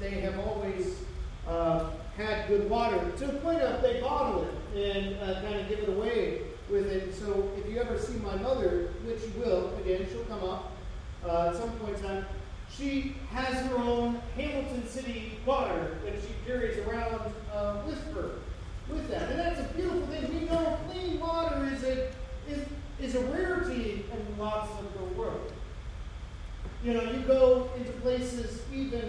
they have always uh, had good water to the point of they bottle it and uh, kind of give it away with it. So if you ever see my mother, which you will, again, she'll come up uh, at some point in time. She has her own Hamilton City water that she carries around uh, with her, with that, and that's a beautiful thing. We know clean water is a is, is a rarity in lots of the world. You know, you go into places, even,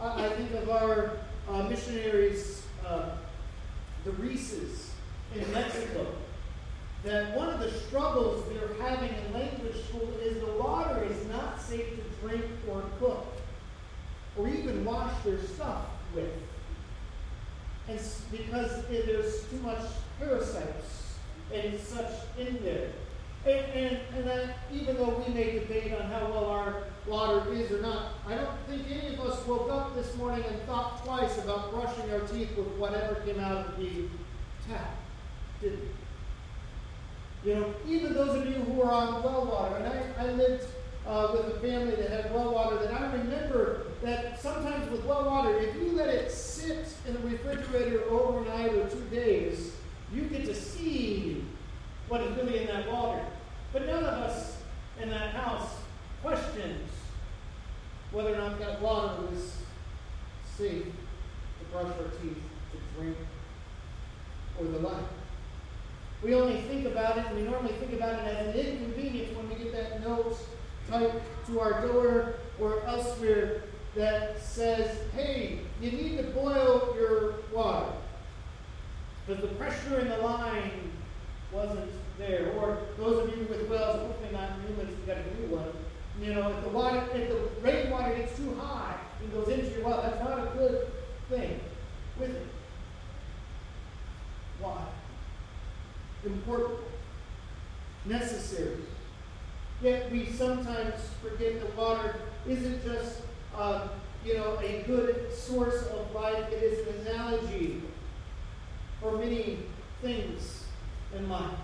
I think of our uh, missionaries, uh, the Reeses in Mexico, that one of the struggles they're having in language school is the water is not safe to drink or cook or even wash their stuff with. And because there's too much parasites and such in there. And, and, and even though we may debate on how well our water is or not, I don't think any of us woke up this morning and thought twice about brushing our teeth with whatever came out of the tap, did we? You know, even those of you who are on well water, and I, I lived uh, with a family that had well water, that I remember that sometimes with well water, if you let it sit in the refrigerator overnight or two days, you get to see what is really in that water. But none of us in that house questions whether or not that water was safe to brush our teeth, to drink, or the like. We only think about it, and we normally think about it as an inconvenience when we get that note typed to our door or elsewhere that says, hey, you need to boil your water. But the pressure in the line wasn't there. Or those of you with wells, hopefully not humans, you got a new one. You know, if the water, if the rainwater gets too high and goes into your well, that's not a good thing with it. Why? Important. Necessary. Yet we sometimes forget that water isn't just, uh, you know, a good source of life. It is an analogy for many things in life.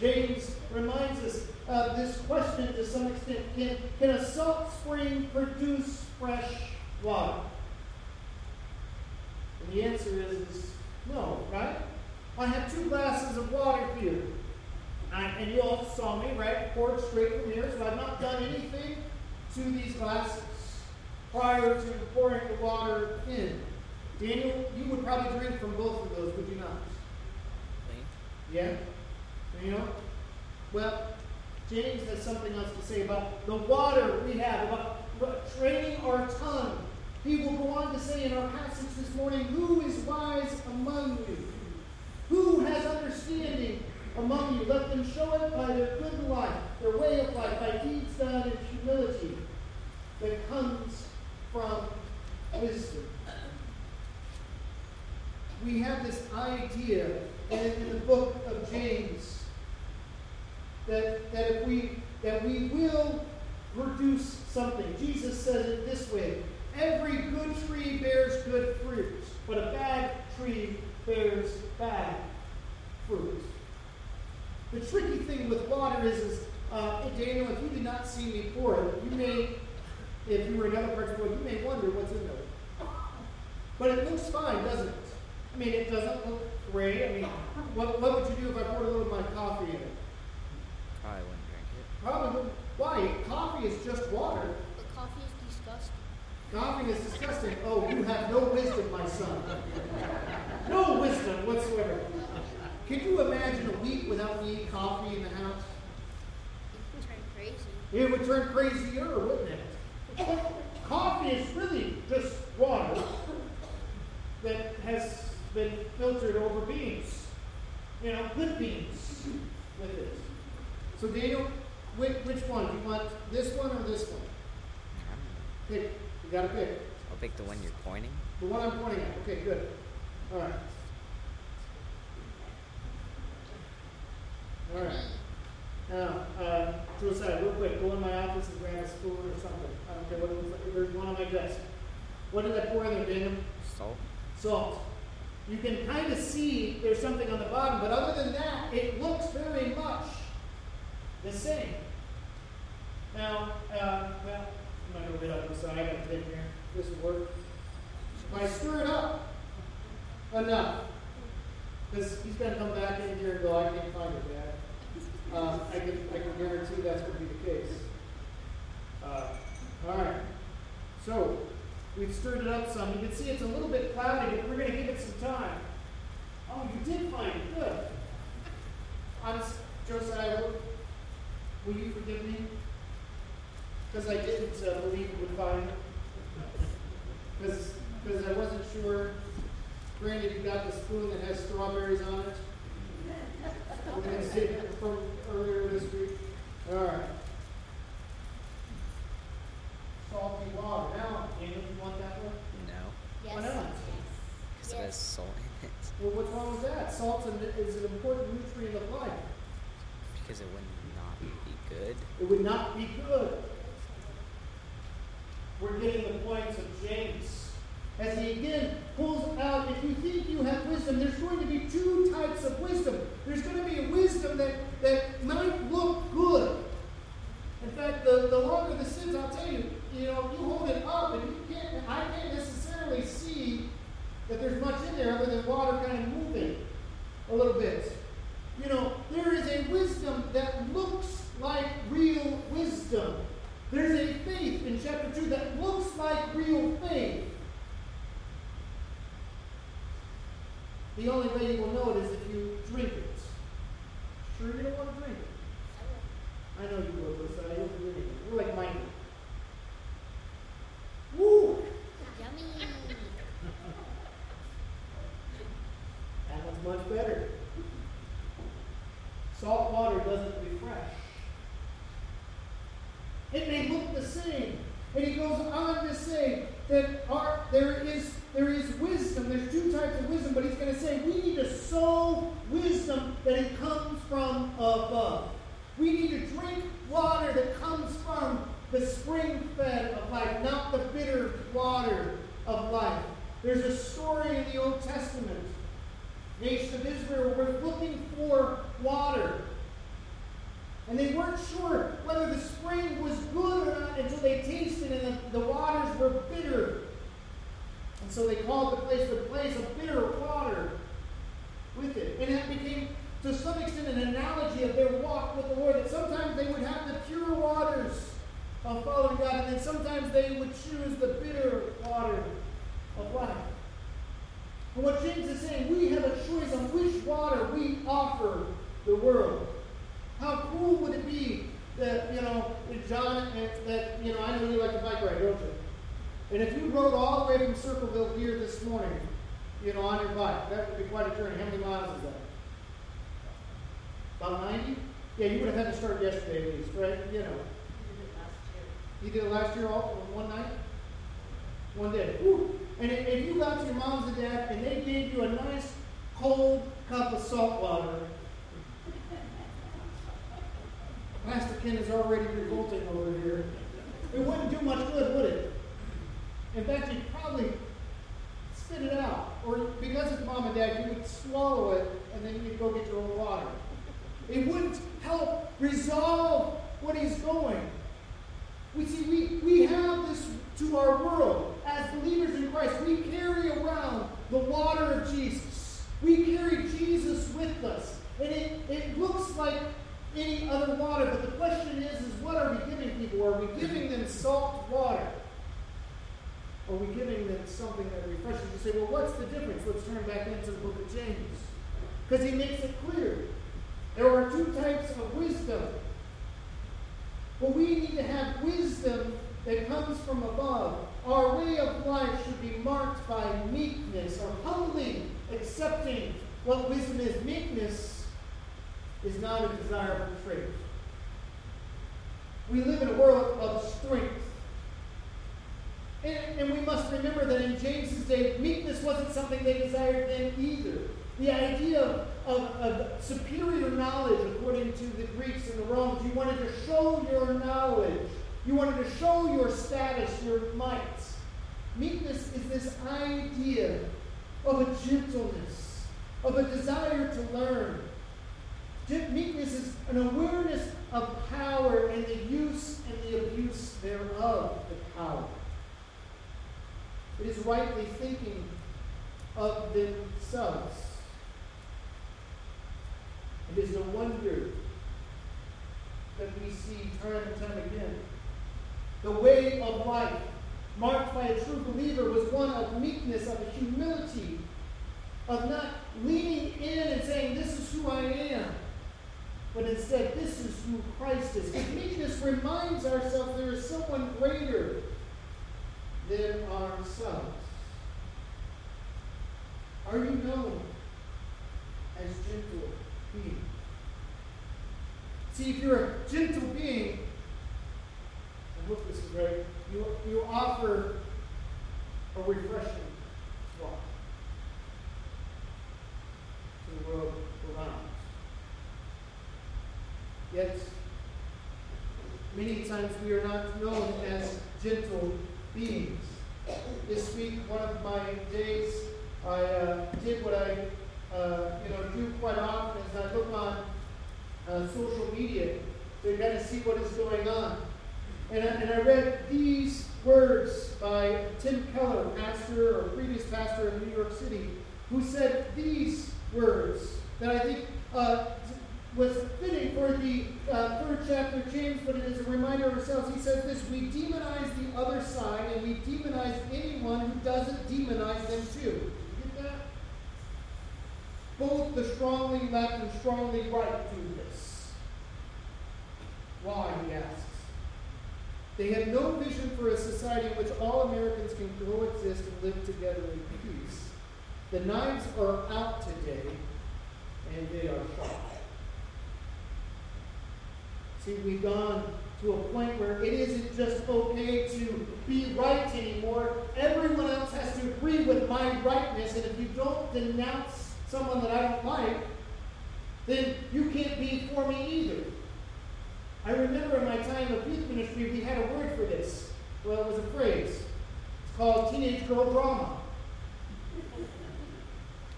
James reminds us of this question to some extent can, can a salt spring produce fresh water? And the answer is, is no, right? I have two glasses of water here. I, and you all saw me, right? Poured straight from here. So I've not done anything to these glasses prior to pouring the water in. Daniel, you would probably drink from both of those, would you not? Yeah? You know? Well, James has something else to say about the water we have, about training our tongue. He will go on to say in our passage this morning, Who is wise among you? Who has understanding among you? Let them show it by their good life, their way of life, by deeds done in humility that comes from wisdom we have this idea in, in the book of James that, that if we that we will produce something. Jesus says it this way every good tree bears good fruit, but a bad tree bears bad fruit. The tricky thing with water is, is uh, Daniel, if you did not see me pour it, you may, if you were in other parts of the world, you may wonder what's in there. But it looks fine, doesn't it? I mean, it doesn't look great. I mean, what, what would you do if I poured a little of my coffee in it? Probably wouldn't drink it. Probably wouldn't. Why? Coffee is just water. But coffee is disgusting. Coffee is disgusting. Oh, you have no wisdom, my son. No wisdom whatsoever. Can you imagine a week without me coffee in the house? It would turn crazy. It would turn crazier, wouldn't it? Coffee is really just water that has been filtered over beans. You know, good beans with it. So Daniel, which, which one? Do you want this one or this one? I. Pick. You gotta pick. I'll pick the one you're pointing. The one I'm pointing at. Okay, good. All right. All right. Now, uh, Josiah, real quick, go in my office and grab a spoon or something. I don't care what it looks like. There's one on my desk. What did I pour in there, Daniel? Salt. Salt. You can kind of see there's something on the bottom, but other than that, it looks very much the same. Now, uh, well, I'm not going to go get up the side. I got to take here. This will work. If I stir it up enough, because he's going to come back in here and go, I can't find it, Dad. Uh, I can I can guarantee that's going to be the case. Uh, all right. So we've stirred it up some. You can see it's a little bit cloudy, but we're going to give it some time. Oh, you did find it. Good. Honest, Josiah, will, will you forgive me? Because I didn't uh, believe you would find it. Because I wasn't sure. Granted, you got the spoon that has strawberries on it. We're going to see it from earlier this week. All right. Salty water. Now, Daniel, you want that one? No, Yes. Why not? because it has salt in it. Well, what's wrong with that? Salt is an important nutrient of life. Because it would not be good. It would not be good. We're getting the points of James. As he again pulls out, if you think you have wisdom, there's going to be two types of wisdom. There's going to be a wisdom that, that might look good. In fact, the, the longer the sins, I'll tell you, you know, you hold it up and you can't, I can't necessarily see that there's much in there other than water kind of moving a little bit. You know, there is a wisdom that looks like real wisdom. There's a faith in chapter 2 that looks like real faith. The only way you will know it is if you drink it. Sure, you don't want to drink it. I know you will, Lisa. You'll be reading it. You're like Mikey. Woo! Yummy. That one's much better. Salt water doesn't refresh. It may look the same. And he goes on to say that our, there is there is wisdom. There's two types of wisdom, but he's going to say we need to sow wisdom that it comes from above. We need to drink water that comes from the spring fed of life, not the bitter water of life. There's a story in the Old Testament. Nation of Israel were looking for water. And they weren't sure whether the spring was good or not until they tasted it and the, the waters were bitter. And so they called the place the place of bitter water with it. And that became, to some extent, an analogy of their walk with the Lord. That sometimes they would have the pure waters of following God, and then sometimes they would choose the bitter water of life. And what James is saying, we have a choice on which water we offer the world. How cool would it be that, you know, John, eh, that, you know, I know you like to bike ride, don't you? And if you rode all the way from Circleville here this morning, you know, on your bike, that would be quite a journey. How many miles is that? About 90? Yeah, you would have had to start yesterday at least, right? You know. You did it last year all one night? One day. And if you got to your mom's and dad and they gave you a nice cold cup of salt water, Pastor Ken is already revolting over here. It wouldn't do much good, would it? In fact, you'd probably spit it out. Or because it's mom and dad, you would swallow it and then you'd go get your own water. It wouldn't help resolve what he's going. We see, we, we have this to our world. As believers in Christ, we carry around the water of Jesus. We carry Jesus with us. And it, it looks like any other water, but the question is, is what are we giving people? Are we giving them salt water? Are we giving them something that refreshes? You say, well, what's the difference? Let's turn back into the book of James. Because he makes it clear. There are two types of wisdom. But we need to have wisdom that comes from above. Our way of life should be marked by meekness or humbly accepting what wisdom is. Meekness is not a desirable trait. We live in a world of strength. And, and we must remember that in James's day, meekness wasn't something they desired then either. The idea of, of, of, superior knowledge, according to the Greeks and the Romans, you wanted to show your knowledge. You wanted to show your status, your might. Meekness is this idea of a gentleness, of a desire to learn. Meekness is an awareness of power and the use and the abuse thereof, the power. It is rightly thinking of themselves. It is no wonder that we see time and time again the way of life marked by a true believer was one of meekness, of humility, of not leaning in and saying, This is who I am, but instead, this is who Christ is. Because meekness reminds ourselves there is someone greater than ourselves. Are you known as gentle being? See, if you're a gentle being, I hope this is right, you, you offer a refreshing thought to the world around. Yet, many times we are not known as gentle beings. This week, one of my days, I uh, did what I, uh, you know, do quite often is I look on uh, social media to kind of see what is going on. And I, and I read these words by Tim Keller, pastor or previous pastor of New York City, who said these words that I think uh, was fitting for the uh, third chapter of James, but it is a reminder of ourselves. He says this We demonize the other side, and we demonize anyone who doesn't demonize them too. Get that? Both the strongly left and strongly right do this. Why, he asks. They had no vision for a society in which all Americans can coexist and live together in peace. The knives are out today, and they are sharp. See, we've gone to a point where it isn't just okay to be right anymore. Everyone else has to agree with my rightness, and if you don't denounce someone that I don't like, then you can't be for me either. I remember in my time of youth ministry, we had a word for this. Well, it was a phrase. It's called teenage girl drama.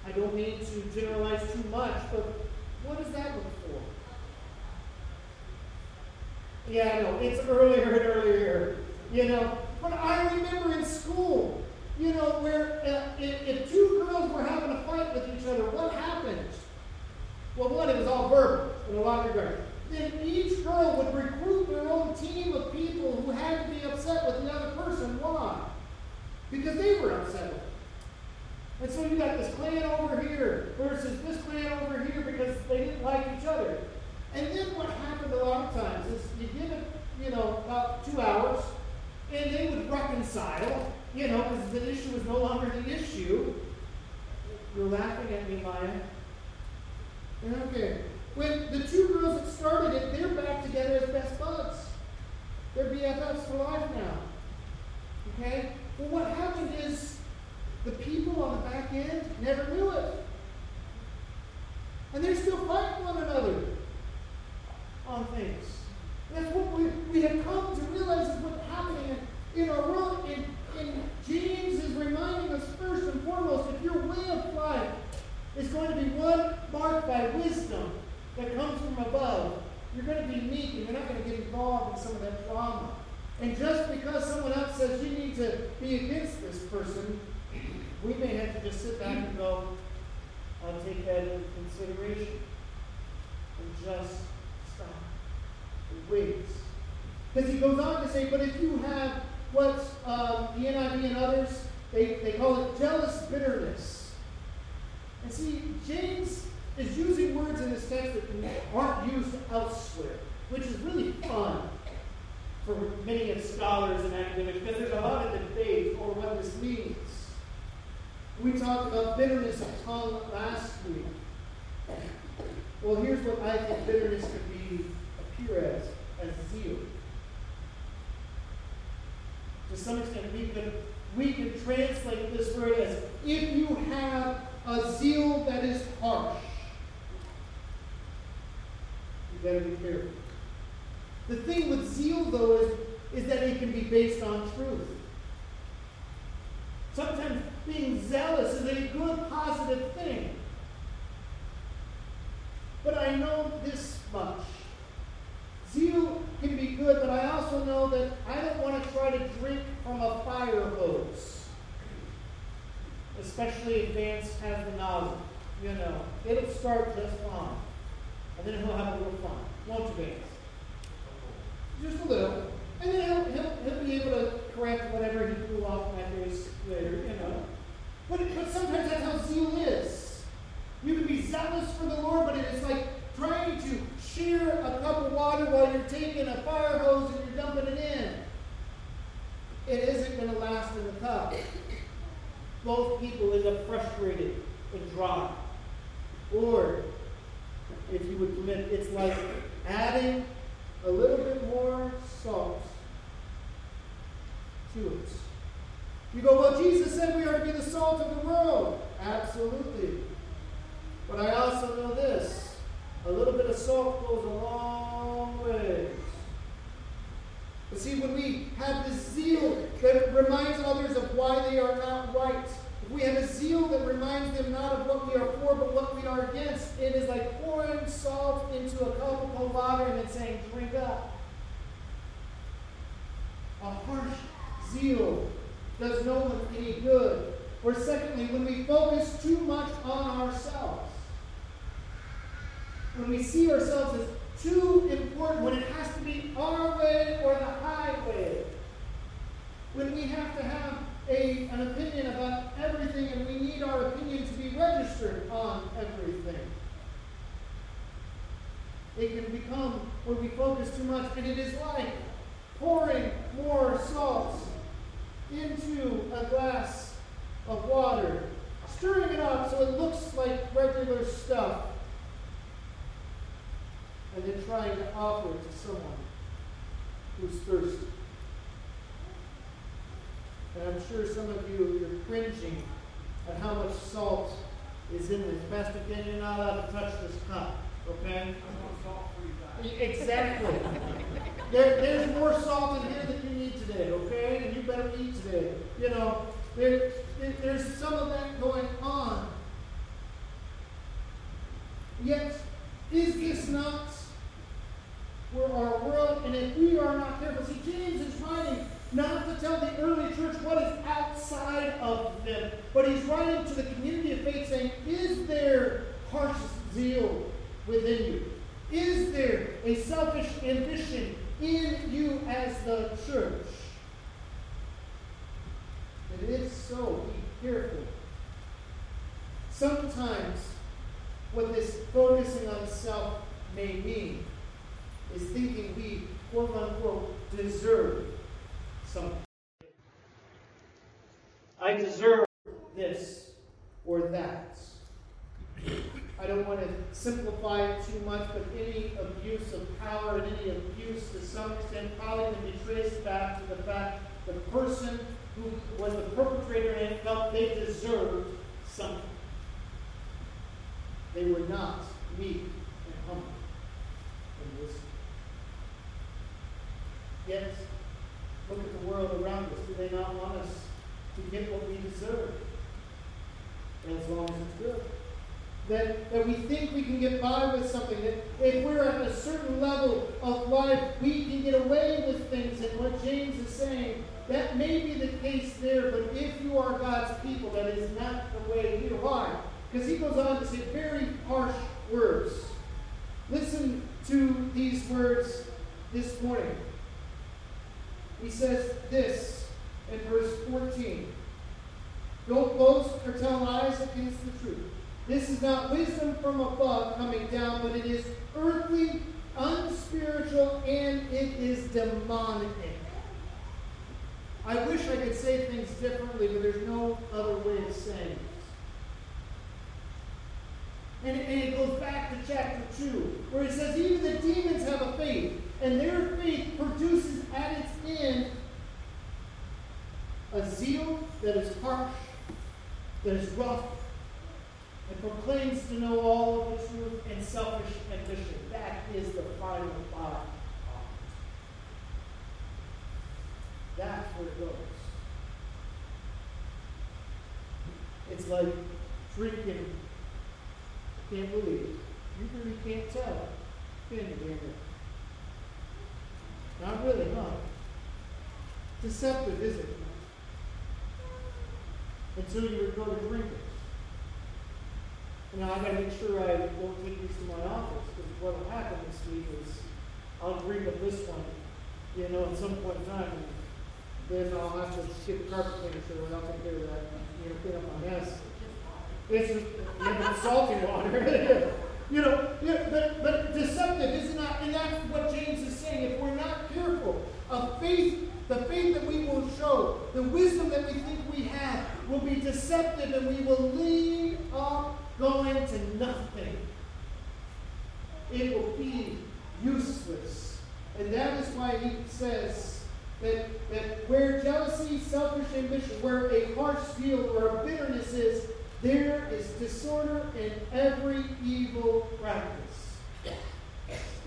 I don't mean to generalize too much, but what does that look for? Yeah, know. It's earlier and earlier, you know. But I remember in school, you know, where uh, if, if, two girls were having a fight with each other, what happened? Well, one, it was all verbal in a lot of regards. Then each girl would recruit their own team of people who had to be upset with the other person. Why? Because they were upset with them. And so you got this clan over here versus this clan over here because they didn't like each other. And then what happened a lot of times is you give it, you know, about two hours, and they would reconcile, you know, because the issue was no longer the issue. You're laughing at me, Maya. Okay. When the two girls that started it, they're back together as best buds. They're BFFs for life now. Okay? Well, what happened is the people on the back end never knew it. And they're still fighting one another on things. That's what we, we have come to realize is what's happening in, in our world. And, and James is reminding us first and foremost if your way of life is going to be one marked by wisdom that comes from above, you're going to be meek and you're not going to get involved in some of that drama. And just because someone else says you need to be against this person, we may have to just sit back and go, I'll take that into consideration. And just ways. Because he goes on to say, but if you have what um, the NIV and others, they, they call it jealous bitterness. And see, James is using words in this text that aren't used elsewhere, which is really fun for many of scholars and academics because there's a lot of debate over what this means. We talked about bitterness of tongue last week. Well, here's what I think bitterness as zeal. some extent, we could, we could translate this word as if you have a zeal that is harsh, you better be careful. The thing with zeal, though, is, is that it can be based on truth. Sometimes being zealous is a good, positive thing. But I know this much. Zeal can be good, but I also know that I don't want to try to drink from a fire hose. Especially if Vance has the nozzle. You know, it'll start just fine. And then he'll have a little fun. Won't you, Vance? Just a little. And then he'll, he'll, he'll be able to correct whatever he blew off methods later, you know. But, but sometimes that's how zeal is. You can be zealous for the Lord, but it is like trying to share a cup of water while you're taking a fire hose and you're dumping it in. It isn't going to last in the cup. Both people end up frustrated and dry. Or, if you would permit, it's like adding a little bit more salt to it. You go, well, Jesus said we are to be the salt of the world. Absolutely. But I also know this a little bit of salt goes a long way. But see, when we have the zeal that reminds others of why they are not right, if we have a zeal that reminds them not of what we are for, but what we are against, it is like pouring salt into a cup of cold water and then saying, drink up. A harsh zeal does no one any good. Or secondly, when we focus too much on ourselves, when we see ourselves as too important, when it has to be our way or the highway, when we have to have a, an opinion about everything and we need our opinion to be registered on everything. It can become where we focus too much, and it is like pouring more salt into a glass of water, stirring it up so it looks like regular stuff, and then trying to offer it to someone who's thirsty. And I'm sure some of you, you're cringing at how much salt is in this. Pastor Ken, you're not allowed to touch this cup, okay? Exactly. There, there's more salt in here than you need today, okay? And you better eat today. You know, there, there, there's some of that going on. Yet, is this not our world, and if we are not careful, see, James is writing not to tell the early church what is outside of them, but he's writing to the community of faith saying, Is there harsh zeal within you? Is there a selfish ambition in you as the church? And if so, be careful. Sometimes what this focusing on self may mean is thinking we, quote unquote, deserve something. I deserve this or that. I don't want to simplify it too much, but any abuse of power and any abuse to some extent probably can be traced back to the fact the person who was the perpetrator and felt they deserved something. They were not meek and humble and listened. Yet, look at the world around us. Do they not want us to get what we deserve? As long as it's good that, that we think we can get by with something, that if we're at a certain level of life, we can get away with things. And what James is saying, that may be the case there, but if you are God's people, that is not the way you are. Because he goes on to say very harsh words. Listen to these words this morning. He says this in verse 14 Don't boast or tell lies against the truth. This is not wisdom from above coming down, but it is earthly, unspiritual, and it is demonic. I wish I could say things differently, but there's no other way of saying it. And, and it goes back to chapter 2, where it says, Even the demons have a faith, and their faith produces at its end a zeal that is harsh, that is rough, and proclaims to know all of the truth and selfish ambition. That is the final thought. That's where it goes. It's like drinking. Can't believe it. You really can't tell. Can you, Daniel? Not really, huh? Deceptive, is it? Until you go to drink it. Now I gotta make sure I don't take these to my office, because what will happen this week is I'll drink up this one, you know, at some point in time, and then I'll have to get the carpet cleaner, so I'll take care of that, you know, clean up my mess. It's just, you know, salty water. you know, but, but deceptive, isn't that? And that's what James is saying. If we're not careful, a faith, the faith that we will show, the wisdom that we think we have, will be deceptive and we will lead up going to nothing. It will be useless. And that is why he says that, that where jealousy, selfish ambition, where a harsh zeal or a bitterness is, there is disorder in every evil practice.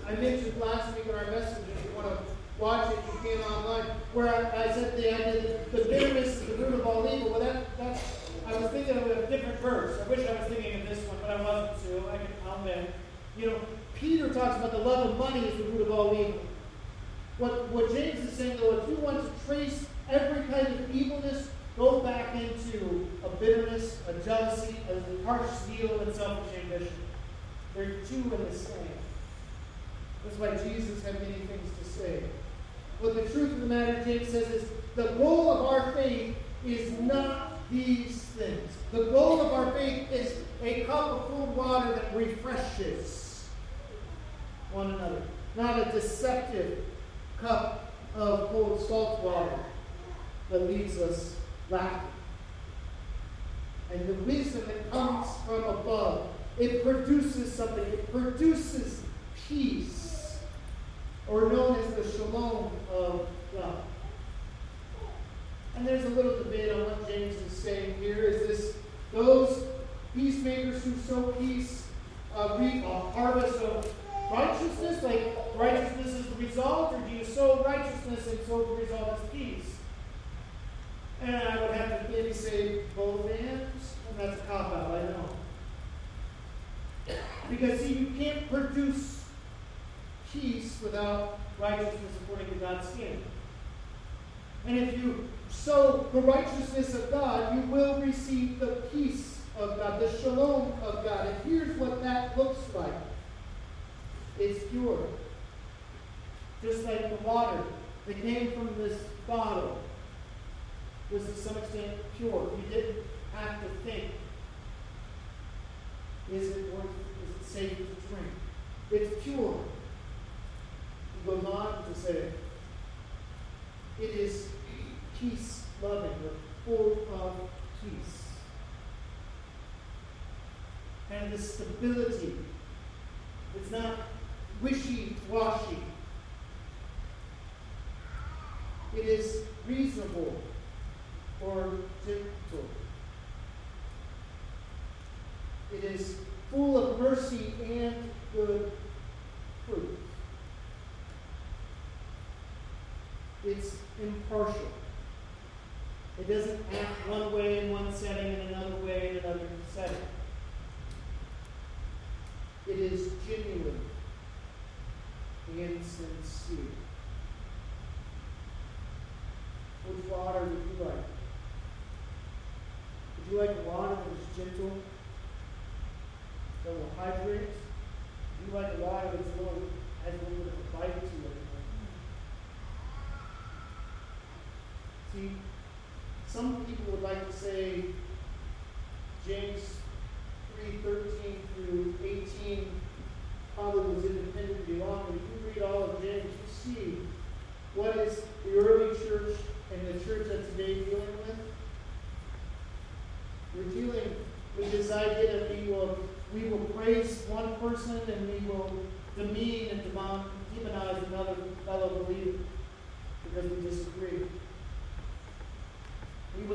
I mentioned last week in our message, if you want to watch it, you can online, where I, I said the idea that the bitterness is the root of all evil. Well, that, that, I was thinking of a different verse. I wish I was thinking of this one, but I wasn't, so I can, I'll. You know, Peter talks about the love of money is the root of all evil. What, what James is saying, though, if you want to trace every kind of evilness go back into a bitterness, a jealousy, a harsh zeal, and selfish ambition. They're two in the same. That's why Jesus had many things to say. But the truth of the matter, James says, is the goal of our faith is not these things. The goal of our faith is a cup of cold water that refreshes one another, not a deceptive cup of cold salt water that leaves us laughing. And the wisdom that comes from above, it produces something. It produces peace, or known as the shalom of God. And there's a little debate on what James is saying here. Is this those peacemakers who sow peace uh, reap a harvest of righteousness? Like righteousness is the result, or do you sow righteousness and so the result is peace? And I would have to maybe say both ends, and that's a cop out, I know. Because see, you can't produce peace without righteousness according to God's standard. And if you sow the righteousness of God, you will receive the peace of God, the shalom of God. And here's what that looks like it's pure. Just like the water that came from this bottle was to some extent pure. You didn't have to think, is it worth, is it safe to drink? It's pure. To say, it is peace loving or full of peace. And the stability. It's not wishy washy. It is reasonable or gentle. It is full of mercy and good fruit. It's impartial. It doesn't act one way in one setting and another way in another setting. It is genuine and sincere. Which water would you like? Would you like water that is gentle, that will hydrate? Would you like water that's a little, has a little bit of a bite to it? Some people would like to say James 3:13 through 18 probably was independently wrong, but if you read all of James, you see what is the early church and the church of today dealing with. We're dealing with this idea that we will we will praise one person and we will demean and demonize another fellow believer because we disagree.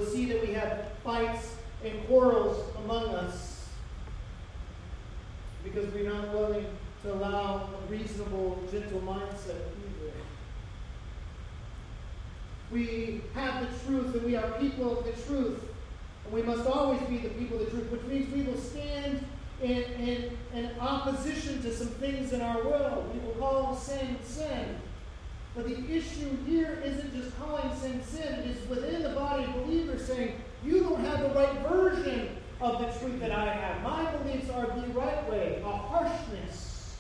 That we have fights and quarrels among us because we're not willing to allow a reasonable, gentle mindset either. We have the truth and we are people of the truth. And we must always be the people of the truth, which means we will stand in, in, in opposition to some things in our world. We will call sin sin. But the issue here isn't just calling sin sin, it is within the body of believers saying, you don't have the right version of the truth that I have. My beliefs are the right way, a harshness.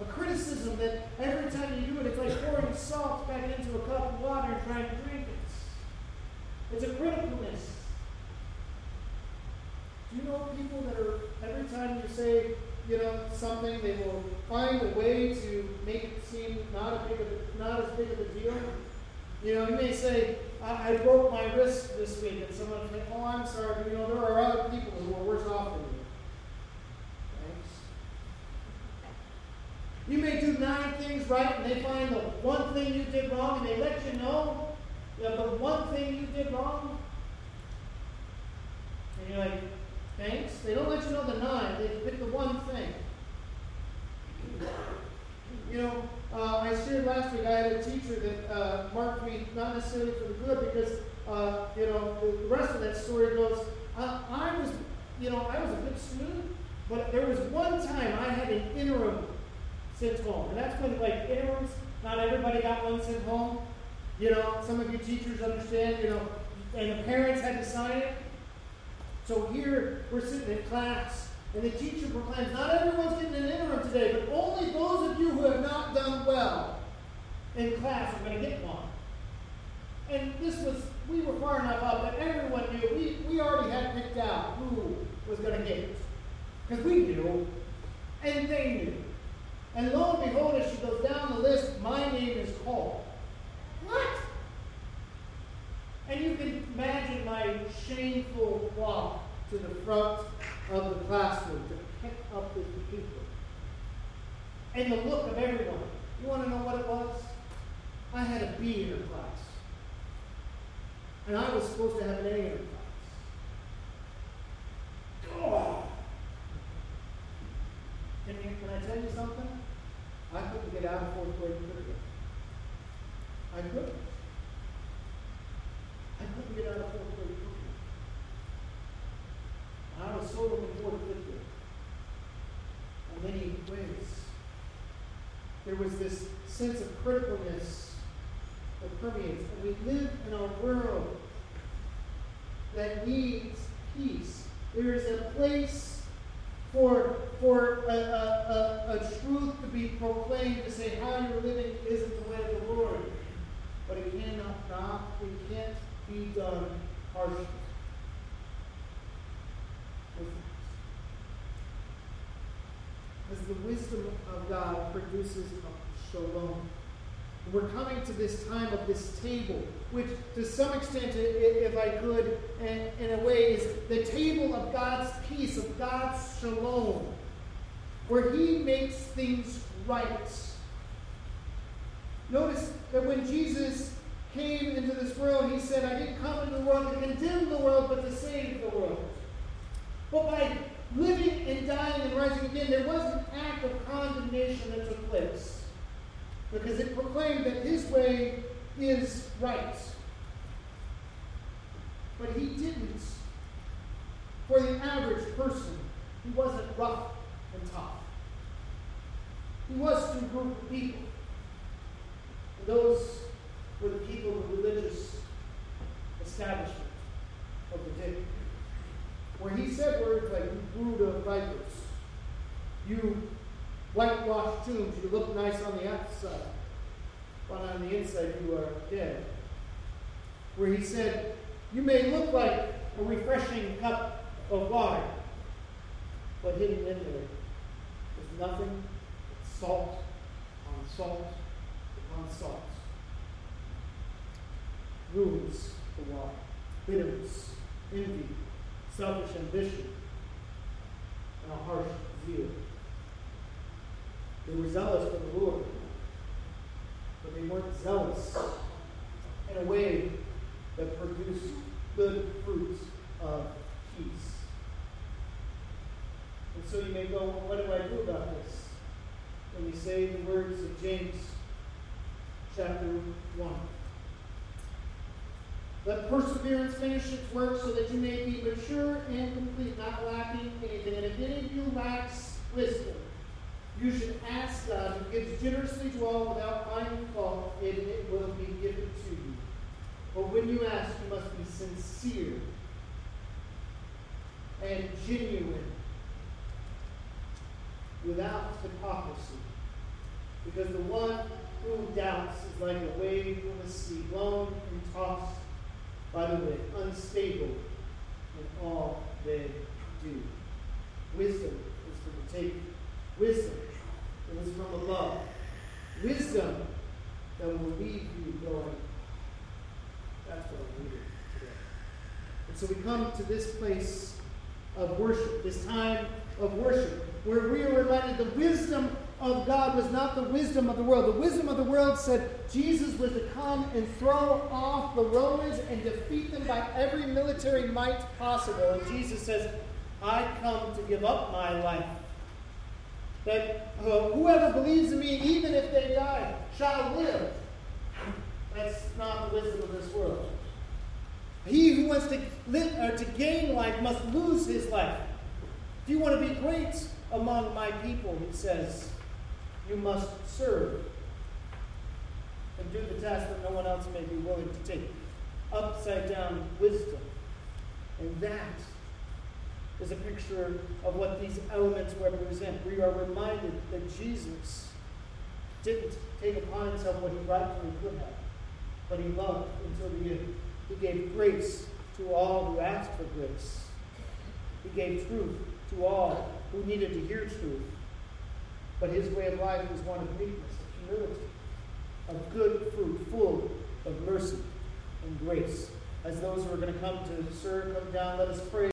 A criticism that every time you do it, it's like pouring salt back into a cup of water and trying to drink it. It's a criticalness. Do you know people that are, every time you say, you know, something, they will find a way to make it seem not, big a, not as big of a deal? You know, you may say, I, I broke my wrist this week, and someone will say, oh, I'm sorry, you know, there are other people who are worse off than you. Thanks. You may do nine things right, and they find the one thing you did wrong, and they let you know the one thing you did wrong. And you're like, Thanks. They don't let you know the nine. They pick the one thing. You know, uh, I shared last week I had a teacher that uh, marked me not necessarily for the good because, uh, you know, the, rest of that story goes, I was, you know, I was a good student, but there was one time I had an interim sent home. And that's when, like, interims, not everybody got one sent home. You know, some of you teachers understand, you know, and the parents had to sign it. So here we're sitting in class, and the teacher proclaims, Not everyone's getting an interim today, but only those of you who have not done well in class are going to get one. And this was, we were far enough up that everyone knew, we, we already had picked out who was going to get it. Because we knew, and they knew. And lo and behold, as she goes down the list, my name is called. What? And you can imagine my shameful walk to the front of the classroom to pick up with the people. And the look of everyone. You want to know what it was? I had a B in her class. And I was supposed to have an A in her class. Oh. Can, you, can I tell you something? I couldn't get out of fourth grade period. I couldn't. I couldn't get out of fourth grade cooking. I was so looking forward to fifth grade. In many ways. There was this sense of criticalness that permeates. And we live in a world that needs peace. There is a place for, for a, a, a, a truth to be proclaimed to say how you're living isn't the way of the Lord. But it cannot not, it can't be done harshly. As the wisdom of God produces shalom. We're coming to this time of this table, which to some extent, if I could, in, in a way, is the table of God's peace, of God's shalom, where He makes things right. Notice that when Jesus came into this world, he said, I didn't come into the world to condemn the world, but to save the world. But by living and dying and rising again, there was an act of condemnation that took place. Because it proclaimed that his way is right. But he didn't. For the average person, he wasn't rough and tough. He was to a group of people. And those were the people of the religious establishment of the day. Where he said words like, you brood of vipers, you whitewashed tombs, you look nice on the outside, but on the inside you are dead. Where he said, you may look like a refreshing cup of water, but hidden in there is nothing but salt on salt upon salt rules the water, bitterness, envy, selfish ambition, and a harsh zeal. They were zealous for the Lord, but they weren't zealous in a way that produced good fruits of peace. And so you may go, well, what do I do about this? When we say the words of James chapter 1. Let perseverance finish its work so that you may be mature and complete, not lacking anything. And if any of you lacks wisdom, you should ask God, who gives generously to all without finding fault, and it will be given to you. But when you ask, you must be sincere and genuine, without hypocrisy. Because the one who doubts is like a wave from the sea, blown and tossed by the wind, unstable in all they do. Wisdom is from the taking. Wisdom is from above. Wisdom that will leave you going. That's what I'm reading today. And so we come to this place of worship, this time of worship, where we are reminded the wisdom of God was not the wisdom of the world. The wisdom of the world said Jesus was to come and throw off the Romans and defeat them by every military might possible. And Jesus says, I come to give up my life. That uh, whoever believes in me, even if they die, shall live. That's not the wisdom of this world. He who wants to, live, or to gain life must lose his life. If you want to be great among my people, he says, you must serve and do the task that no one else may be willing to take. Upside down wisdom. And that is a picture of what these elements represent. We are reminded that Jesus didn't take upon himself what he rightfully could have, but he loved until the end. He gave grace to all who asked for grace. He gave truth to all who needed to hear truth. But his way of life was one of meekness, of humility, of good fruit, full of mercy and grace. As those who are going to come to serve come down, let us pray.